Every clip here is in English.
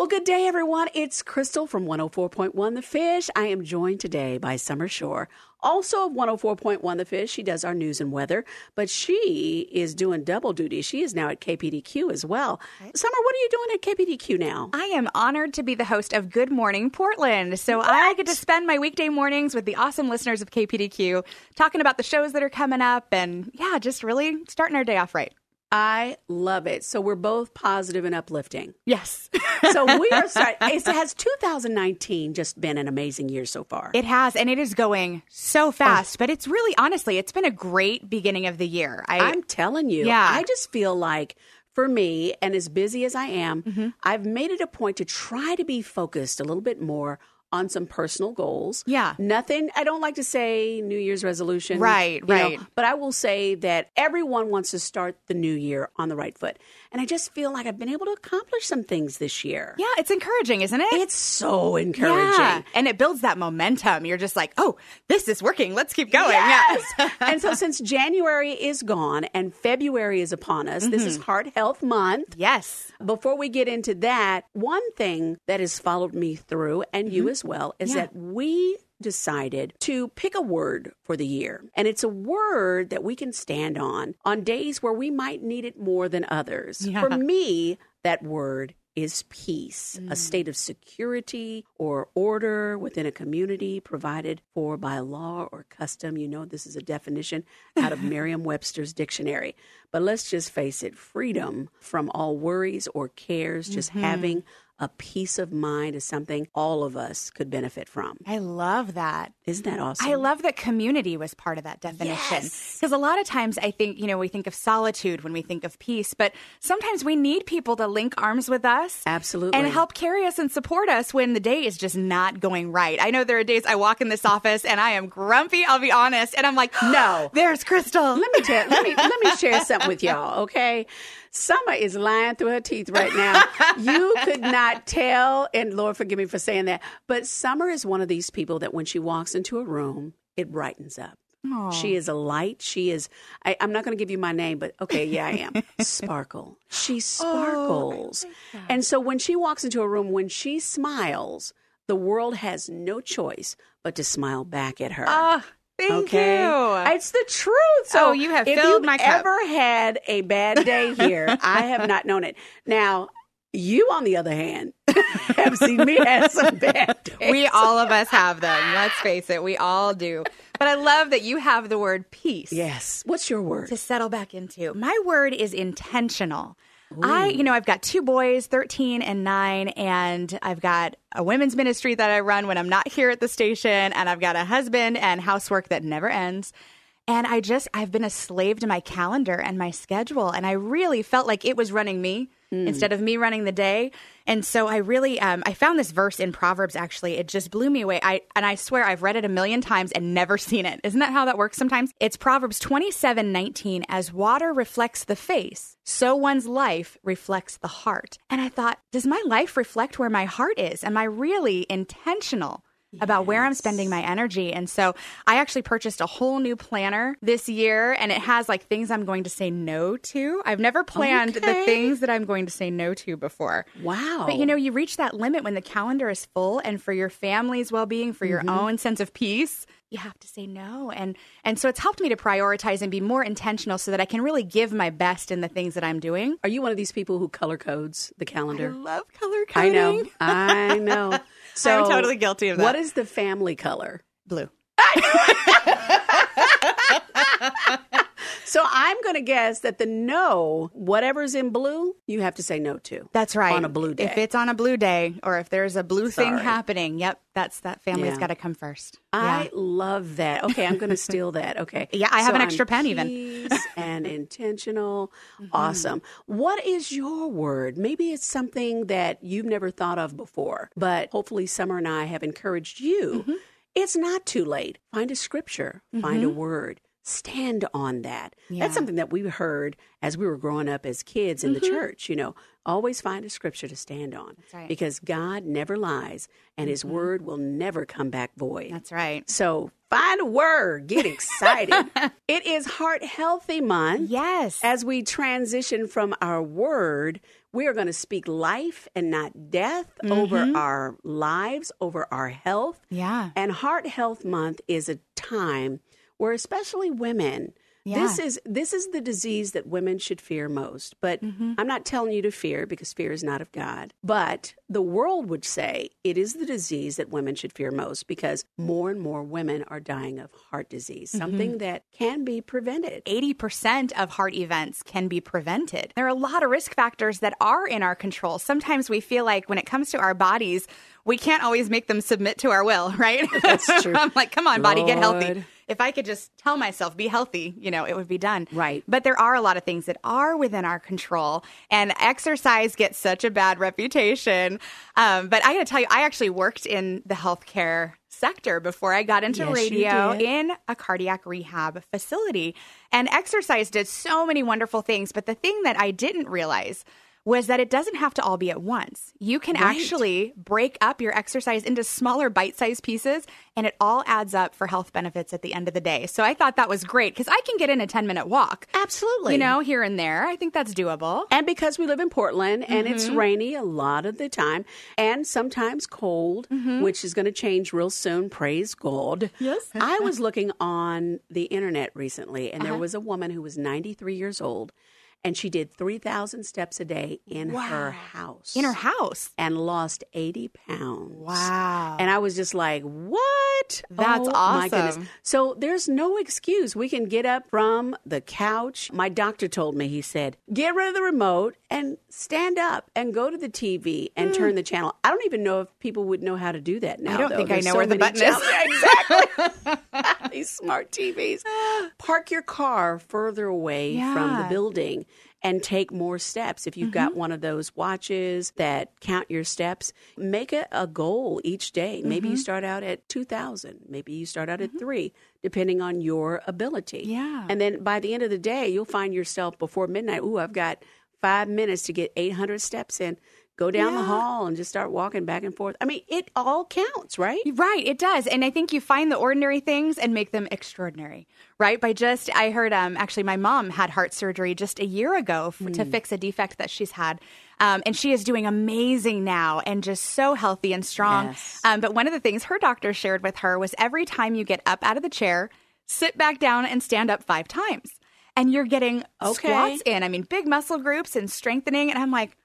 Well, good day, everyone. It's Crystal from 104.1 The Fish. I am joined today by Summer Shore, also of 104.1 The Fish. She does our news and weather, but she is doing double duty. She is now at KPDQ as well. Summer, what are you doing at KPDQ now? I am honored to be the host of Good Morning Portland. So I get to spend my weekday mornings with the awesome listeners of KPDQ talking about the shows that are coming up and, yeah, just really starting our day off right. I love it. So we're both positive and uplifting. Yes. So we are start, it has 2019 just been an amazing year so far. It has, and it is going so fast, but it's really, honestly, it's been a great beginning of the year. I, I'm telling you, Yeah. I just feel like for me, and as busy as I am, Mm-hmm. I've made it a point to try to be focused a little bit more on some personal goals. Yeah. Nothing, I don't like to say New Year's resolution. Right, you know, right. but I will say that everyone wants to start the new year on the right foot. And I just feel like I've been able to accomplish some things this year. yeah, it's encouraging, isn't it? It's so encouraging. Yeah. And it builds that momentum. You're just like, oh, this is working. Let's keep going. Yes. Yeah. and so since January is gone and February is upon us, this is mm-hmm. Heart Health Month. yes. Before we get into that, one thing that has followed me through, and you mm-hmm. as well, is Yeah. that we decided to pick a word for the year. And it's a word that we can stand on on days where we might need it more than others. Yeah. For me, that word is peace, a mm. state of security or order within a community provided for by law or custom. You know, this is a definition out of Merriam Webster's dictionary. But let's just face it freedom from all worries or cares, just mm-hmm. having a peace of mind is something all of us could benefit from. I love that. Isn't that awesome? I love that community was part of that definition. Yes. Because a lot of times I think, you know, we think of solitude when we think of peace, but sometimes we need people to link arms with us. Absolutely. And help carry us and support us when the day is just not going right. I know there are days I walk in this office and I am grumpy, I'll be honest, and I'm like, No. there's Crystal. let me tell let me let me share something with y'all, okay? Summer is lying through her teeth right now. you could not tell, and Lord forgive me for saying that, but Summer is one of these people that when she walks into a room, it brightens up. She is a light. She is. I, I'm not going to give you my name, but okay, yeah, I am. Sparkle. She sparkles, and so when she walks into a room, when she smiles, the world has no choice but to smile back at her. Ah, thank Okay, you. it's the truth. So Oh, you have if filled my cup. ever had a bad day here, I have not known it. Now, you, on the other hand, have seen me have some bad days. we all of us have them. Let's face it, we all do. But I love that you have the word peace. yes. What's your word? to settle back into. My word is intentional. I, you know, I've got two boys, 13 and 9, and I've got a women's ministry that I run when I'm not here at the station, and I've got a husband and housework that never ends. And I just, I've been a slave to my calendar and my schedule, and I really felt like it was running me instead of me running the day. And so I really, um, I found this verse in Proverbs. Actually, it just blew me away. I and I swear I've read it a million times and never seen it. Isn't that how that works? Sometimes it's Proverbs twenty seven nineteen. As water reflects the face, so one's life reflects the heart. And I thought, does my life reflect where my heart is? Am I really intentional? About where I'm spending my energy. And so I actually purchased a whole new planner this year and it has like things I'm going to say no to. I've never planned the things that I'm going to say no to before. Wow. But you know, you reach that limit when the calendar is full and for your family's well-being, for your mm-hmm. own sense of peace, you have to say no. And and so it's helped me to prioritize and be more intentional so that I can really give my best in the things that I'm doing. Are you one of these people who color codes the calendar? I love color coding. I know. I know. So, I'm totally guilty of that. What is the family color? Blue. So I'm going to guess that the no, whatever's in blue, you have to say no to. That's right. On a blue day. If it's on a blue day or if there's a blue thing happening, yep, that's that family's Yeah. got to come first. I Yeah. love that. Okay, I'm going to steal that. Okay. Yeah, I have an extra pen even. and intentional. Mm-hmm. Awesome. What is your word? Maybe it's something that you've never thought of before, but hopefully Summer and I have encouraged you. Mm-hmm. It's not too late. Find a scripture, find a word. Stand on that. Yeah. That's something that we heard as we were growing up as kids in the church. You know, always find a scripture to stand on Mm-hmm. right. because God never lies and His word will never come back void. That's right. So find a word, get excited. it is Heart Healthy Month. Yes. As we transition from our word, we are going to speak life and not death over our lives, over our health. Yeah. And Heart Health Month is a time where especially women this is this is the disease that women should fear most. But mm-hmm. I'm not telling you to fear because fear is not of God. But the world would say it is the disease that women should fear most because more and more women are dying of heart disease, mm-hmm. something that can be prevented. 80% of heart events can be prevented. There are a lot of risk factors that are in our control. Sometimes we feel like when it comes to our bodies, we can't always make them submit to our will, right? That's true. I'm like, come on, body, get healthy. If I could just tell myself, be healthy, you know, it would be done. Right. But there are a lot of things that are within our control, and exercise gets such a bad reputation. Um, but I got to tell you, I actually worked in the healthcare sector before I got into Yes, radio in a cardiac rehab facility. And exercise did so many wonderful things. But the thing that I didn't realize was that it doesn't have to all be at once. You can Right. actually break up your exercise into smaller bite sized pieces, and it all adds up for health benefits at the end of the day. So I thought that was great because I can get in a 10 minute walk, Absolutely. you know, here and there. I think that's doable. And because we live in Portland and it's Mm-hmm. rainy a lot of the time and sometimes cold, which is going to change real soon, praise God. Mm-hmm. Yes. I was looking on the internet recently and there Uh-huh. was a woman who was 93 years old and she did 3,000 steps a day in her house. In her house. And lost 80 pounds. Wow. And I was just like, what? That's oh, My goodness. awesome. So there's no excuse. We can get up from the couch. My doctor told me, he said, get rid of the remote and stand up and go to the TV and hmm. turn the channel. I don't even know if people would know how to do that now. I don't though. think I know so where the button is. channels. Yeah, exactly. These smart TVs. Park your car further away from the Mm-hmm. building and take more steps. If you've got one of those watches that count your steps, make it a goal each day. Maybe Mm-hmm. you start out at 2,000. Maybe you start out at three, depending on your ability. Yeah. And then by the end of the day, you'll find yourself before midnight, ooh, I've got five minutes to get 800 steps in. Go down the hall and just start walking back and forth. I mean, it all counts, right? Right, it does. And I think you find the ordinary things and make them extraordinary, right? By just, I heard um, actually my mom had heart surgery just a year ago f- to fix a defect that she's had. Um, and she is doing amazing now and just so healthy and strong. Yes. Um, but one of the things her doctor shared with her was every time you get up out of the chair, sit back down and stand up five times. And you're getting Okay. squats in. I mean, big muscle groups and strengthening. And I'm like,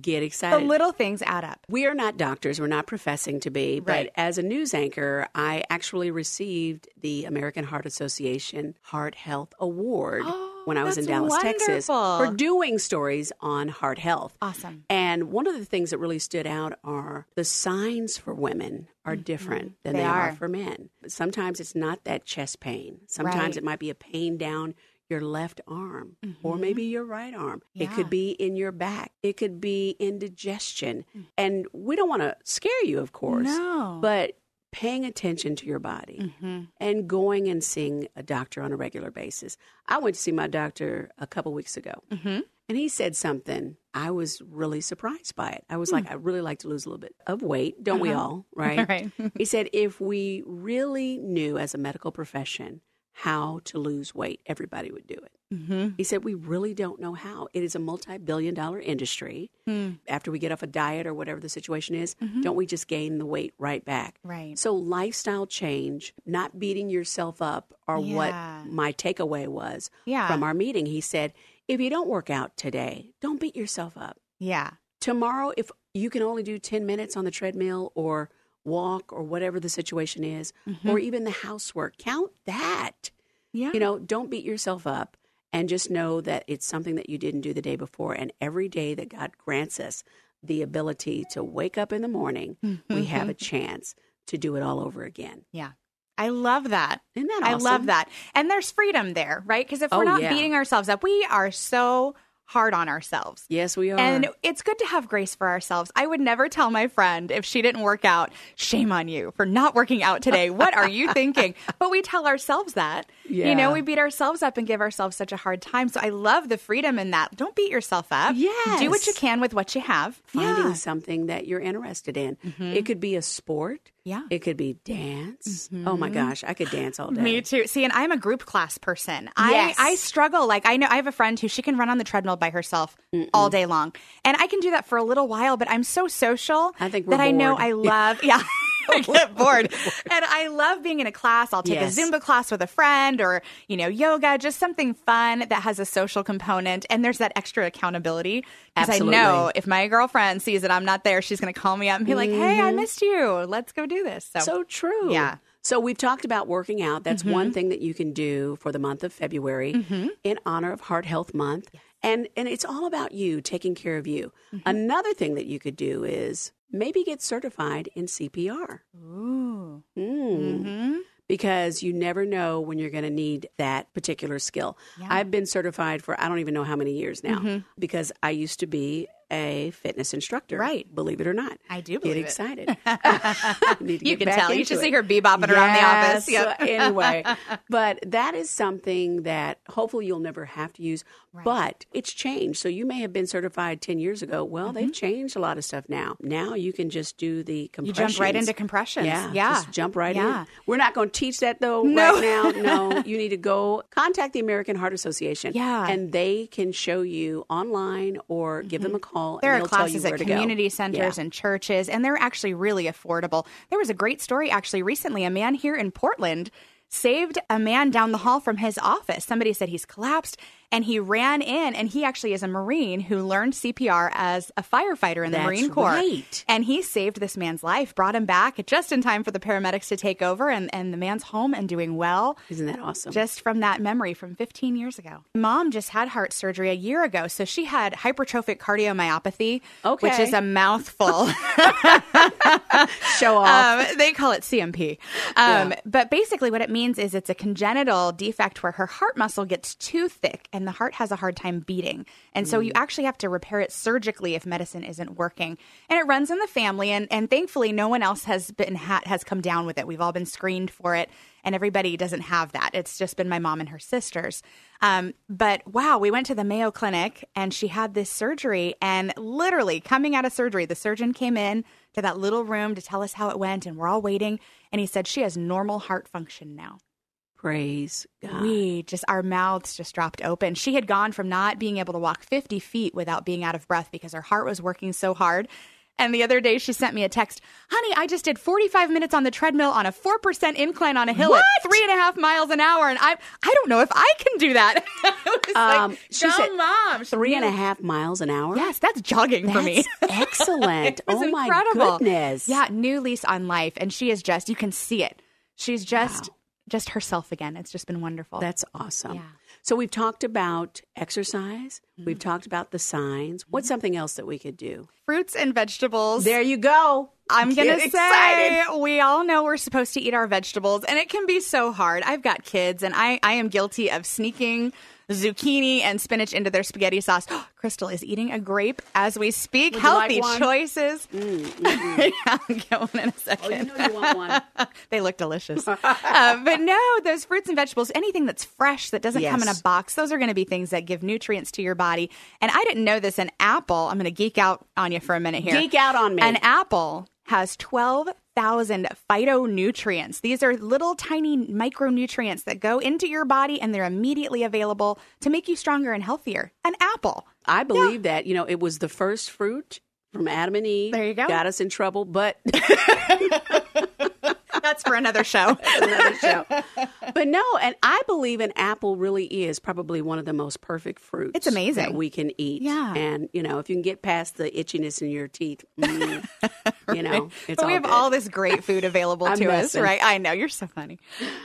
Get excited. the little things add up. We are not doctors. We're not professing to be. Right. But as a news anchor, I actually received the American Heart Association Heart Health Award when I was in Oh, Dallas, Texas, for doing stories on heart health. Awesome. And one of the things that really stood out are the signs for women are different than Mm-hmm. They they, are. are. for men. Sometimes it's not that chest pain. Sometimes Right. it might be a pain down your left arm or mm-hmm. maybe your right arm. It could be in your back. It could be indigestion. Mm. And we don't want to scare you, of course. No. But paying attention to your body mm-hmm. and going and seeing a doctor on a regular basis. I went to see my doctor a couple weeks ago. Mm-hmm. And he said something. I was really surprised by it. I was hmm. like, I really like to lose a little bit of weight. Don't we uh-huh. all? Right? Right. he said, if we really knew as a medical profession how to lose weight, everybody would do it. Mm-hmm. He said, We really don't know how. It is a multi billion dollar industry. Hmm. After we get off a diet or whatever the situation is, don't we just gain the weight right back? Mm-hmm. Right. So, lifestyle change, not beating yourself up, are Yeah. what my takeaway was Yeah. from our meeting. He said, If you don't work out today, don't beat yourself up. Yeah. Tomorrow, if you can only do 10 minutes on the treadmill or walk or whatever the situation is, Mm-hmm. or even the housework, count that. Yeah. You know, don't beat yourself up and just know that it's something that you didn't do the day before. And every day that God grants us the ability to wake up in the morning, we have a chance to do it all over again. Yeah. I love that. Isn't that I love that. And there's freedom there, right? Because if we're Oh, not yeah. beating ourselves up, we are so hard on ourselves. Yes, we are. And it's good to have grace for ourselves. I would never tell my friend if she didn't work out, shame on you for not working out today. What are you thinking? But we tell ourselves that. Yeah. You know, we beat ourselves up and give ourselves such a hard time. So I love the freedom in that. Don't beat yourself up. Yes. Do what you can with what you have. finding yeah. Mm-hmm. something that you're interested in. It could be a sport. Yeah. Mm-hmm. It could be dance. Oh my gosh, I could dance all day. Me too. See, and I'm a group class person. Yes. I I struggle. Like I know I have a friend who she can run on the treadmill by herself all day long, and I can do that for a little while. But I'm so social I think that I know. I love. Yeah. I get bored. And I love being in a class. I'll take Yes. a Zumba class with a friend or, you know, yoga, just something fun that has a social component. And there's that extra accountability. Because I know if my girlfriend sees that I'm not there, she's going to call me up and be like, hey, I missed you. Let's go do this. So, Mm-hmm. So true. Yeah. Mm-hmm. So we've talked about working out. That's one thing that you can do for the month of February in honor of Heart Health Month. And and it's all about you taking care of you. Mm-hmm. Another thing that you could do is maybe get certified in CPR. ooh. Mm. Because you never know when you're going to need that particular skill. I've been certified for I don't even know how many years now because I used to be a fitness instructor. Right. Believe it or not. I do Get believe it. excited. You get can tell. You should see her bebopping around the office. Yes. Yep. anyway, but that is something that hopefully you'll never have to use. But it's changed. So you may have been certified 10 years ago. Well, they've mm-hmm. changed a lot of stuff now. Now you can just do the You jump right into compressions. Yeah, Yeah. Just jump right Yeah. in. We're not going to teach that though No. right now. No, you need to go contact the American Heart Association. Yeah. and they can show you online or give them mm-hmm. a call. There are they'll tell you classes at community centers Yeah. and churches, and they're actually really affordable. There was a great story actually recently. A man here in Portland saved a man down the hall from his office. Somebody said he's collapsed, and he ran in, and he actually is a Marine who learned CPR as a firefighter in the That's Marine Corps. right. And he saved this man's life, brought him back just in time for the paramedics to take over, and, and the man's home and doing well Isn't that awesome? just from that memory from 15 years ago. Mom just had heart surgery a year ago, so she had hypertrophic cardiomyopathy, which is a mouthful. Show off. um, they call it CMP. Um, But basically, what it means is it's a congenital defect where her heart muscle gets too thick and the heart has a hard time beating. And so you actually have to repair it surgically if medicine isn't working. And it runs in the family, and, and thankfully, no one else has been ha- has come down with it. We've all been screened for it, and everybody doesn't have that. It's just been my mom and her sisters. Um, but wow, we went to the Mayo Clinic, and she had this surgery, and literally coming out of surgery, the surgeon came in to that little room to tell us how it went, and we're all waiting. And he said she has normal heart function now. Praise God. We just, our mouths just dropped open. She had gone from not being able to walk 50 feet without being out of breath because her heart was working so hard. And the other day she sent me a text, honey, I just did 45 minutes on the treadmill on a 4% incline on a hill at three and a half miles an hour. And I, I don't know if I can do that. Um, like, she said mom. Three and a half miles an hour. Yes, that's jogging for me. Excellent. Oh my goodness. Yeah, new lease on life, and she is just you can see it. She's just just herself again. It's just been wonderful. That's awesome. Yeah. Mm-hmm. So we've talked about exercise. We've talked about the signs. What's something else that we could do? fruits and vegetables. There you go. I'm Get gonna say excited. we all know we're supposed to eat our vegetables, and it can be so hard. I've got kids, and I I am guilty of sneaking zucchini and spinach into their spaghetti sauce. Crystal is eating a grape as we speak. Would you like Healthy one? choices. Mm, mm, mm. yeah, I'll get one in a second. Oh, you know you want one. they look delicious. uh, but no, those fruits and vegetables, anything that's fresh that doesn't come in a box, those are going to be things that give nutrients to your body. And I didn't know this. An apple, I'm going to geek out on you for a minute here. Geek out on me. An apple has 12,000 phytonutrients. These are little tiny micronutrients that go into your body and they're immediately available to make you stronger and healthier. An apple. I believe that, you know, it was the first fruit from Adam and Eve. There you go. Got us in trouble, but That's for another show. another show. But no, and I believe an apple really is probably one of the most perfect fruits. It's amazing. that we can eat. Yeah. and you know, if you can get past the itchiness in your teeth, mm, you know, it's but we have good. all this great food available to us, right? I know you're so funny.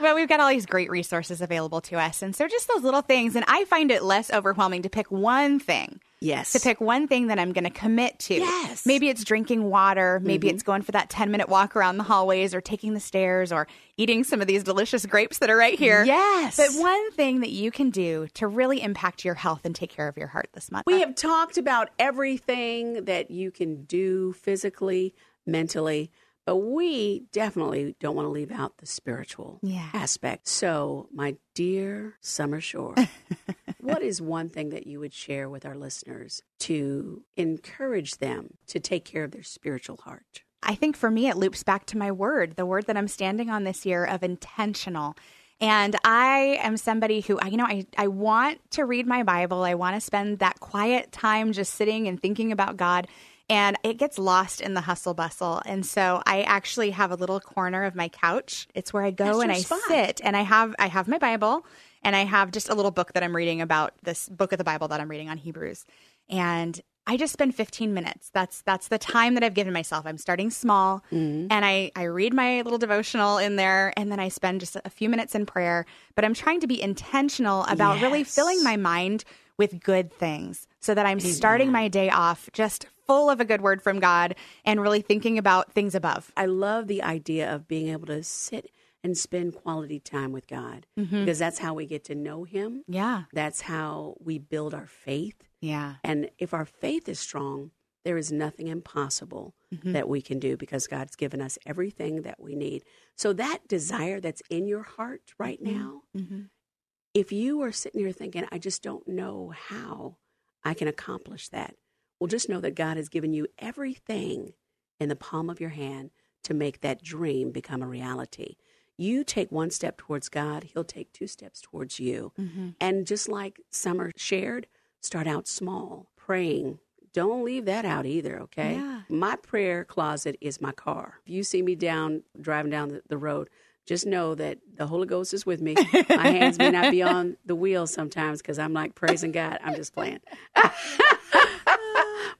But we've got all these great resources available to us, and so just those little things. And I find it less overwhelming to pick one thing. Yes, To pick one thing that I'm going to commit to. Yes. Mm-hmm. Maybe it's drinking water. Maybe it's going for that 10 minute walk around the hallways or taking the stairs or eating some of these delicious grapes that are right here. Yes. But one thing that you can do to really impact your health and take care of your heart this month. We have talked about everything that you can do physically, mentally, but we definitely don't want to leave out the spiritual Yeah. aspect. So, my dear Summer Shore, what is one thing that you would share with our listeners to encourage them to take care of their spiritual heart? I think for me, it loops back to my word, the word that I'm standing on this year of intentional. And I am somebody who, you know, I, I want to read my Bible. I want to spend that quiet time just sitting and thinking about God. And it gets lost in the hustle bustle. And so I actually have a little corner of my couch. It's where I go and I spot. sit and I have I have my Bible and I have just a little book that I'm reading about this book of the Bible that I'm reading on Hebrews. And I just spend 15 minutes. That's that's the time that I've given myself. I'm starting small Mm-hmm. and I I read my little devotional in there and then I spend just a few minutes in prayer, but I'm trying to be intentional about really filling my mind with good things so that I'm starting my day off just full of a good word from God and really thinking about things above. I love the idea of being able to sit and spend quality time with God mm-hmm. because that's how we get to know Him. Yeah. That's how we build our faith. Yeah. And if our faith is strong, there is nothing impossible mm-hmm. that we can do because God's given us everything that we need. So, that desire that's in your heart right mm-hmm. now, if you are sitting here thinking, I just don't know how I can accomplish that, well, just know that God has given you everything in the palm of your hand to make that dream become a reality. You take one step towards God, He'll take two steps towards you. Mm-hmm. And just like Summer shared, start out small, praying. Don't leave that out either, okay? Yeah. My prayer closet is my car. If you see me down driving down the, the road, just know that the Holy Ghost is with me. My hands may not be on the wheel sometimes because I'm like praising God. I'm just playing.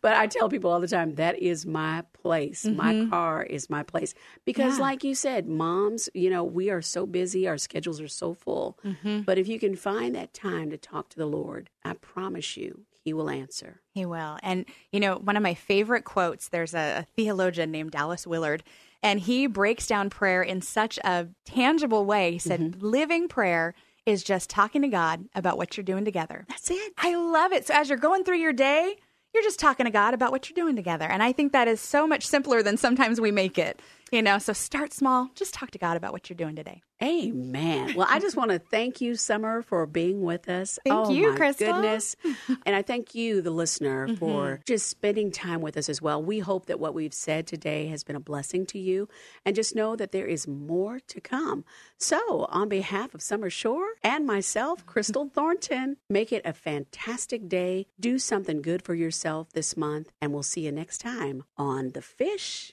but I tell people all the time that is my place. My car is my place. Because, Mm-hmm. Yeah. like you said, moms, you know, we are so busy, our schedules are so full. Mm-hmm. But if you can find that time to talk to the Lord, I promise you, He will answer. He will. And, you know, one of my favorite quotes, there's a, a theologian named Dallas Willard, and he breaks down prayer in such a tangible way. He said, living prayer is just talking to God about what you're doing together. That's it. I love it. So as you're going through your day, you're just talking to God about what you're doing together. And I think that is so much simpler than sometimes we make it. You know, so start small, just talk to God about what you're doing today. Amen. Well, I just want to thank you, Summer, for being with us. Thank oh, you, my Crystal. Goodness. and I thank you, the listener, Mm-hmm. for just spending time with us as well. We hope that what we've said today has been a blessing to you. And just know that there is more to come. So, on behalf of Summer Shore and myself, Crystal Thornton, make it a fantastic day. Do something good for yourself this month. And we'll see you next time on The Fish